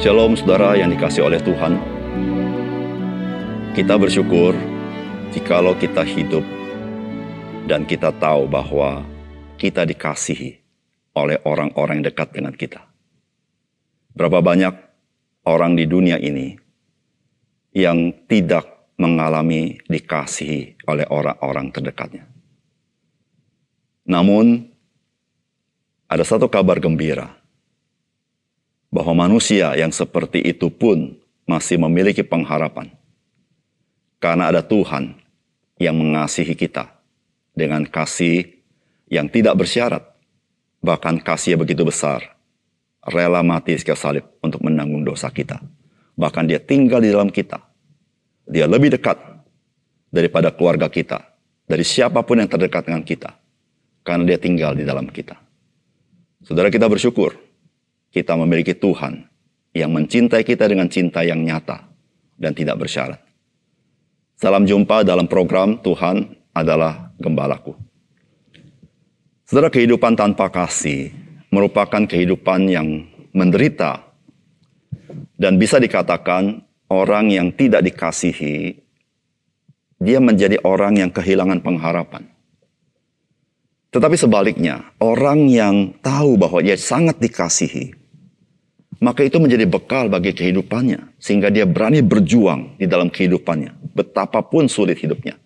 Shalom saudara yang dikasih oleh Tuhan. Kita bersyukur jikalau kita hidup dan kita tahu bahwa kita dikasihi oleh orang-orang yang dekat dengan kita. Berapa banyak orang di dunia ini yang tidak mengalami dikasihi oleh orang-orang terdekatnya. Namun, ada satu kabar gembira bahwa manusia yang seperti itu pun masih memiliki pengharapan. Karena ada Tuhan yang mengasihi kita dengan kasih yang tidak bersyarat. Bahkan kasih yang begitu besar. Rela mati sekali salib untuk menanggung dosa kita. Bahkan dia tinggal di dalam kita. Dia lebih dekat daripada keluarga kita. Dari siapa pun yang terdekat dengan kita. Karena dia tinggal di dalam kita. Saudara kita bersyukur kita memiliki Tuhan yang mencintai kita dengan cinta yang nyata dan tidak bersyarat. Salam jumpa dalam program Tuhan adalah Gembalaku. Saudara kehidupan tanpa kasih merupakan kehidupan yang menderita dan bisa dikatakan orang yang tidak dikasihi dia menjadi orang yang kehilangan pengharapan. Tetapi sebaliknya, orang yang tahu bahwa dia sangat dikasihi, maka itu menjadi bekal bagi kehidupannya. Sehingga dia berani berjuang di dalam kehidupannya. Betapapun sulit hidupnya.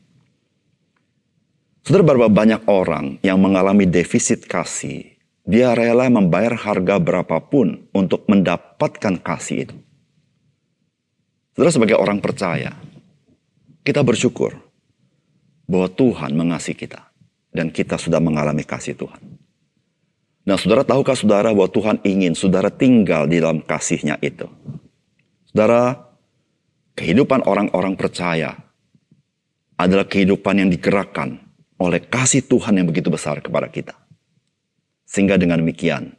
Saudara berapa banyak orang yang mengalami defisit kasih. Dia rela membayar harga berapapun untuk mendapatkan kasih itu. Saudara sebagai orang percaya. Kita bersyukur bahwa Tuhan mengasihi kita. Dan kita sudah mengalami kasih Tuhan. Nah saudara tahukah saudara bahwa Tuhan ingin saudara tinggal di dalam kasihnya itu. Saudara, kehidupan orang-orang percaya adalah kehidupan yang digerakkan oleh kasih Tuhan yang begitu besar kepada kita. Sehingga dengan demikian,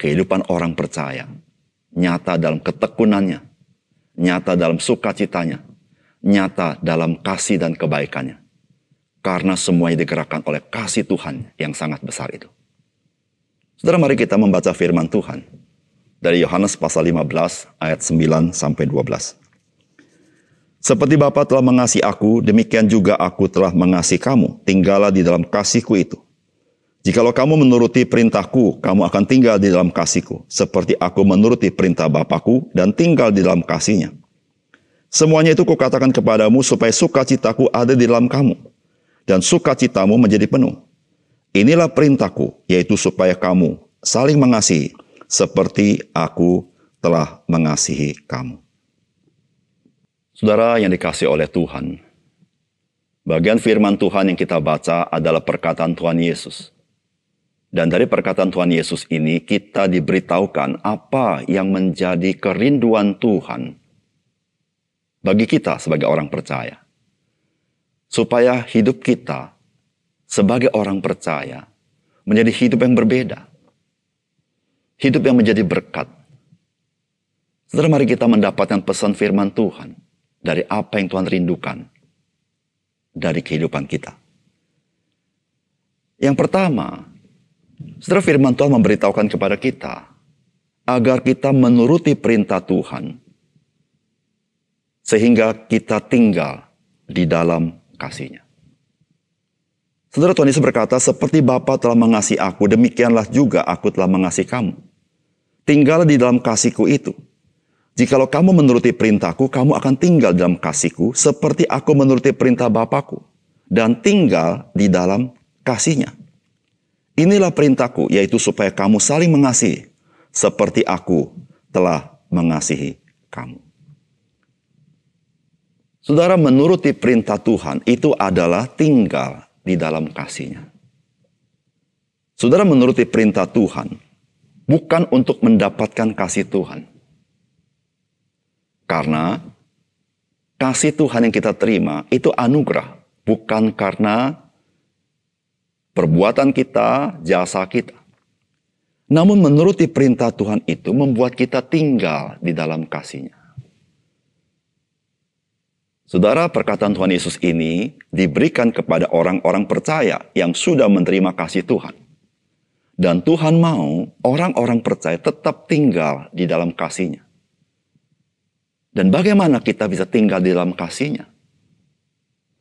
kehidupan orang percaya nyata dalam ketekunannya, nyata dalam sukacitanya, nyata dalam kasih dan kebaikannya. Karena semuanya digerakkan oleh kasih Tuhan yang sangat besar itu. Saudara mari kita membaca firman Tuhan dari Yohanes pasal 15 ayat 9 sampai 12. Seperti Bapa telah mengasihi aku, demikian juga aku telah mengasihi kamu. Tinggallah di dalam kasihku itu. Jikalau kamu menuruti perintahku, kamu akan tinggal di dalam kasihku. Seperti aku menuruti perintah Bapakku dan tinggal di dalam kasihnya. Semuanya itu kukatakan kepadamu supaya sukacitaku ada di dalam kamu. Dan sukacitamu menjadi penuh. Inilah perintahku, yaitu supaya kamu saling mengasihi seperti aku telah mengasihi kamu. Saudara yang dikasih oleh Tuhan, bagian firman Tuhan yang kita baca adalah perkataan Tuhan Yesus. Dan dari perkataan Tuhan Yesus ini kita diberitahukan apa yang menjadi kerinduan Tuhan bagi kita sebagai orang percaya. Supaya hidup kita sebagai orang percaya menjadi hidup yang berbeda. Hidup yang menjadi berkat. Setelah mari kita mendapatkan pesan firman Tuhan dari apa yang Tuhan rindukan dari kehidupan kita. Yang pertama, setelah firman Tuhan memberitahukan kepada kita agar kita menuruti perintah Tuhan sehingga kita tinggal di dalam kasihnya. Saudara Tuhan Yesus berkata, seperti Bapa telah mengasihi aku, demikianlah juga aku telah mengasihi kamu. Tinggallah di dalam kasihku itu. Jikalau kamu menuruti perintahku, kamu akan tinggal dalam kasihku, seperti aku menuruti perintah Bapakku, dan tinggal di dalam kasihnya. Inilah perintahku, yaitu supaya kamu saling mengasihi, seperti aku telah mengasihi kamu. Saudara menuruti perintah Tuhan itu adalah tinggal di dalam kasihnya. Saudara menuruti perintah Tuhan bukan untuk mendapatkan kasih Tuhan. Karena kasih Tuhan yang kita terima itu anugerah, bukan karena perbuatan kita, jasa kita. Namun menuruti perintah Tuhan itu membuat kita tinggal di dalam kasihnya. Saudara, perkataan Tuhan Yesus ini diberikan kepada orang-orang percaya yang sudah menerima kasih Tuhan. Dan Tuhan mau orang-orang percaya tetap tinggal di dalam kasihnya. Dan bagaimana kita bisa tinggal di dalam kasihnya?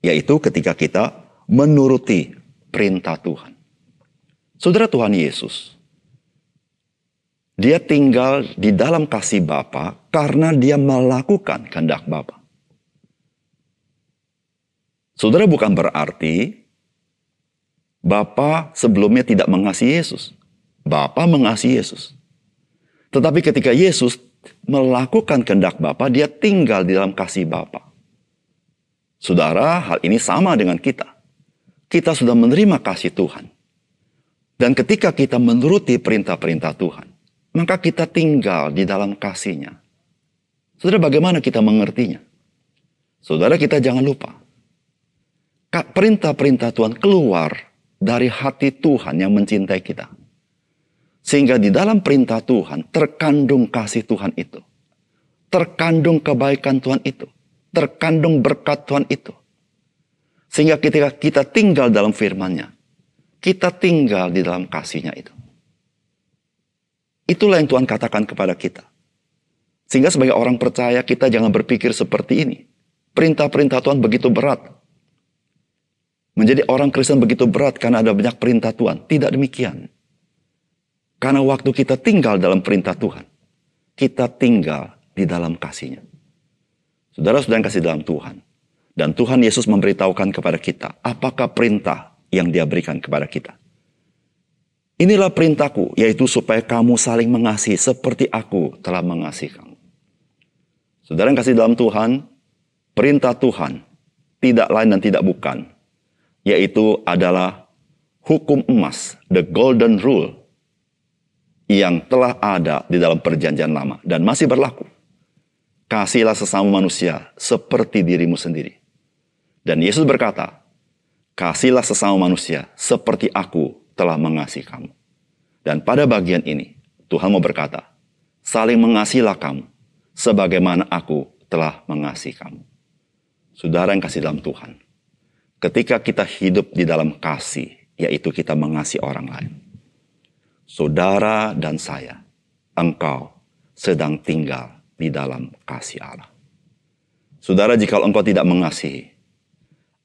Yaitu ketika kita menuruti perintah Tuhan. Saudara Tuhan Yesus, dia tinggal di dalam kasih Bapa karena dia melakukan kehendak Bapa. Saudara bukan berarti Bapa sebelumnya tidak mengasihi Yesus. Bapa mengasihi Yesus. Tetapi ketika Yesus melakukan kehendak Bapa, dia tinggal di dalam kasih Bapa. Saudara, hal ini sama dengan kita. Kita sudah menerima kasih Tuhan. Dan ketika kita menuruti perintah-perintah Tuhan, maka kita tinggal di dalam kasihnya. Saudara, bagaimana kita mengertinya? Saudara, kita jangan lupa. Perintah-perintah Tuhan keluar dari hati Tuhan yang mencintai kita. Sehingga di dalam perintah Tuhan terkandung kasih Tuhan itu. Terkandung kebaikan Tuhan itu. Terkandung berkat Tuhan itu. Sehingga ketika kita tinggal dalam firman-Nya, kita tinggal di dalam kasihnya itu. Itulah yang Tuhan katakan kepada kita. Sehingga sebagai orang percaya kita jangan berpikir seperti ini. Perintah-perintah Tuhan begitu berat. Menjadi orang Kristen begitu berat karena ada banyak perintah Tuhan. Tidak demikian. Karena waktu kita tinggal dalam perintah Tuhan. Kita tinggal di dalam kasihnya. Saudara sedang kasih dalam Tuhan. Dan Tuhan Yesus memberitahukan kepada kita apakah perintah yang dia berikan kepada kita. Inilah perintahku, yaitu supaya kamu saling mengasihi seperti aku telah mengasihi kamu. Saudara yang kasih dalam Tuhan, perintah Tuhan tidak lain dan tidak bukan, yaitu adalah hukum emas, the golden rule, yang telah ada di dalam perjanjian lama dan masih berlaku. Kasihlah sesama manusia seperti dirimu sendiri. Dan Yesus berkata, kasihlah sesama manusia seperti aku telah mengasihi kamu. Dan pada bagian ini, Tuhan mau berkata, saling mengasihilah kamu, sebagaimana aku telah mengasihi kamu. Saudara yang kasih dalam Tuhan, ketika kita hidup di dalam kasih, yaitu kita mengasihi orang lain. Saudara dan saya, engkau sedang tinggal di dalam kasih Allah. Saudara, jika engkau tidak mengasihi,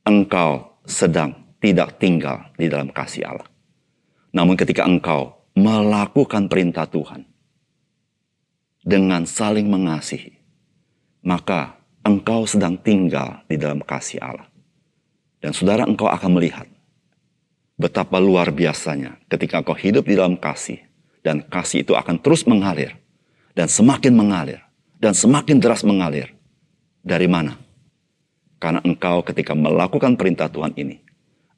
engkau sedang tidak tinggal di dalam kasih Allah. Namun ketika engkau melakukan perintah Tuhan dengan saling mengasihi, maka engkau sedang tinggal di dalam kasih Allah. Dan saudara engkau akan melihat betapa luar biasanya ketika engkau hidup di dalam kasih dan kasih itu akan terus mengalir dan semakin mengalir dan semakin deras mengalir. Dari mana? Karena engkau ketika melakukan perintah Tuhan ini,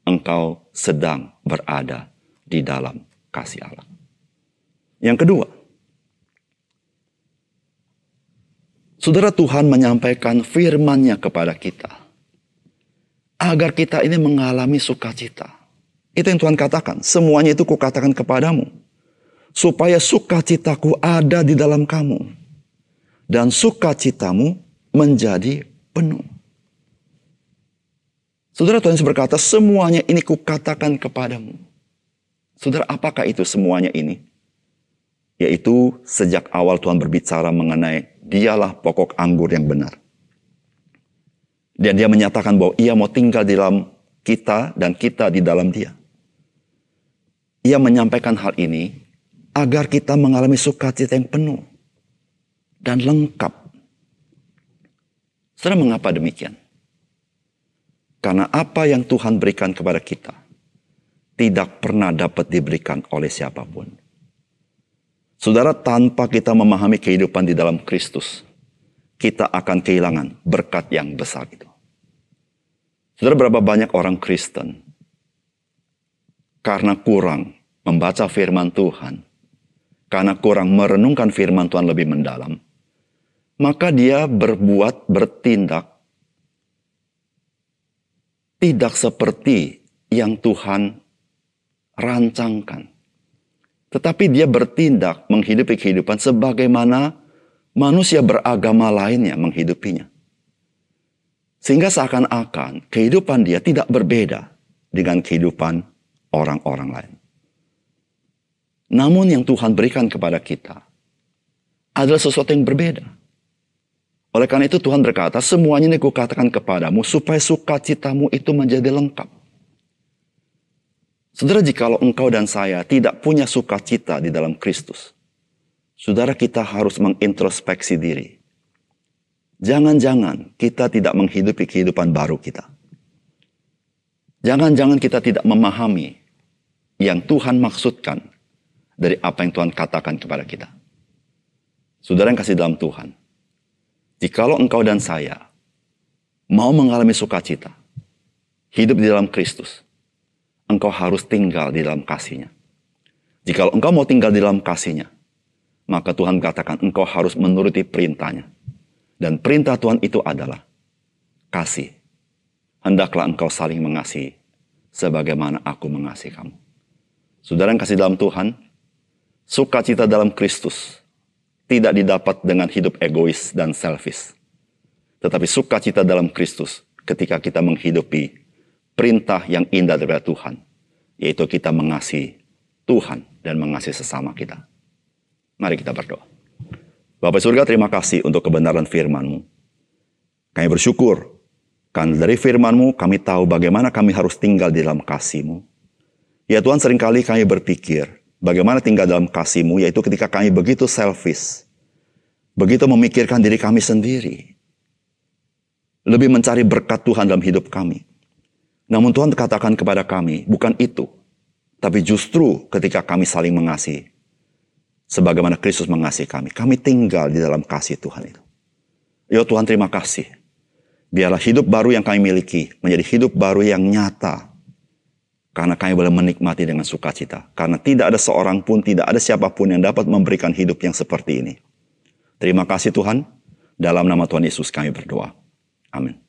engkau sedang berada di dalam kasih Allah. Yang kedua, Saudara Tuhan menyampaikan firman-Nya kepada kita. Agar kita ini mengalami sukacita. Itu yang Tuhan katakan. Semuanya itu kukatakan kepadamu. Supaya sukacitaku ada di dalam kamu. Dan sukacitamu menjadi penuh. Saudara Tuhan berkata, semuanya ini kukatakan kepadamu. Saudara, apakah itu semuanya ini? Yaitu sejak awal Tuhan berbicara mengenai dialah pokok anggur yang benar. Dan dia menyatakan bahwa ia mau tinggal di dalam kita dan kita di dalam dia. Ia menyampaikan hal ini agar kita mengalami sukacita yang penuh dan lengkap. Saudara, mengapa demikian? Karena apa yang Tuhan berikan kepada kita tidak pernah dapat diberikan oleh siapa pun. Saudara, tanpa kita memahami kehidupan di dalam Kristus, kita akan kehilangan berkat yang besar itu. Saudara, berapa banyak orang Kristen karena kurang membaca firman Tuhan, karena kurang merenungkan firman Tuhan lebih mendalam, maka dia berbuat, bertindak tidak seperti yang Tuhan rancangkan. Tetapi dia bertindak menghidupi kehidupan sebagaimana manusia beragama lainnya menghidupinya. Sehingga seakan-akan kehidupan dia tidak berbeda dengan kehidupan orang-orang lain. Namun yang Tuhan berikan kepada kita adalah sesuatu yang berbeda. Oleh karena itu Tuhan berkata, semuanya ini kukatakan kepadamu supaya sukacitamu itu menjadi lengkap. Saudara, jikalau engkau dan saya tidak punya sukacita di dalam Kristus, saudara kita harus mengintrospeksi diri. Jangan-jangan kita tidak menghidupi kehidupan baru kita. Jangan-jangan kita tidak memahami yang Tuhan maksudkan dari apa yang Tuhan katakan kepada kita. Saudara yang kasih dalam Tuhan, jikalau engkau dan saya mau mengalami sukacita, hidup di dalam Kristus, engkau harus tinggal di dalam kasihnya. Jika engkau mau tinggal di dalam kasihnya, maka Tuhan katakan engkau harus menuruti perintahnya. Dan perintah Tuhan itu adalah kasih. Hendaklah engkau saling mengasihi sebagaimana aku mengasihi kamu. Saudara yang kasih dalam Tuhan, sukacita dalam Kristus tidak didapat dengan hidup egois dan selfish. Tetapi sukacita dalam Kristus ketika kita menghidupi perintah yang indah dari Tuhan, yaitu kita mengasihi Tuhan dan mengasihi sesama kita. Mari kita berdoa. Bapak surga terima kasih untuk kebenaran firman-Mu. Kami bersyukur karena dari firman-Mu kami tahu bagaimana kami harus tinggal di dalam kasih-Mu. Ya Tuhan sering kali kami berpikir bagaimana tinggal dalam kasih-Mu yaitu ketika kami begitu selfish. Begitu memikirkan diri kami sendiri. Lebih mencari berkat Tuhan dalam hidup kami. Namun Tuhan katakan kepada kami, bukan itu. Tapi justru ketika kami saling mengasihi. Sebagaimana Kristus mengasihi kami. Kami tinggal di dalam kasih Tuhan itu. Ya Tuhan terima kasih. Biarlah hidup baru yang kami miliki menjadi hidup baru yang nyata. Karena kami boleh menikmati dengan sukacita. Karena tidak ada seorang pun, tidak ada siapa pun yang dapat memberikan hidup yang seperti ini. Terima kasih Tuhan. Dalam nama Tuhan Yesus kami berdoa. Amin.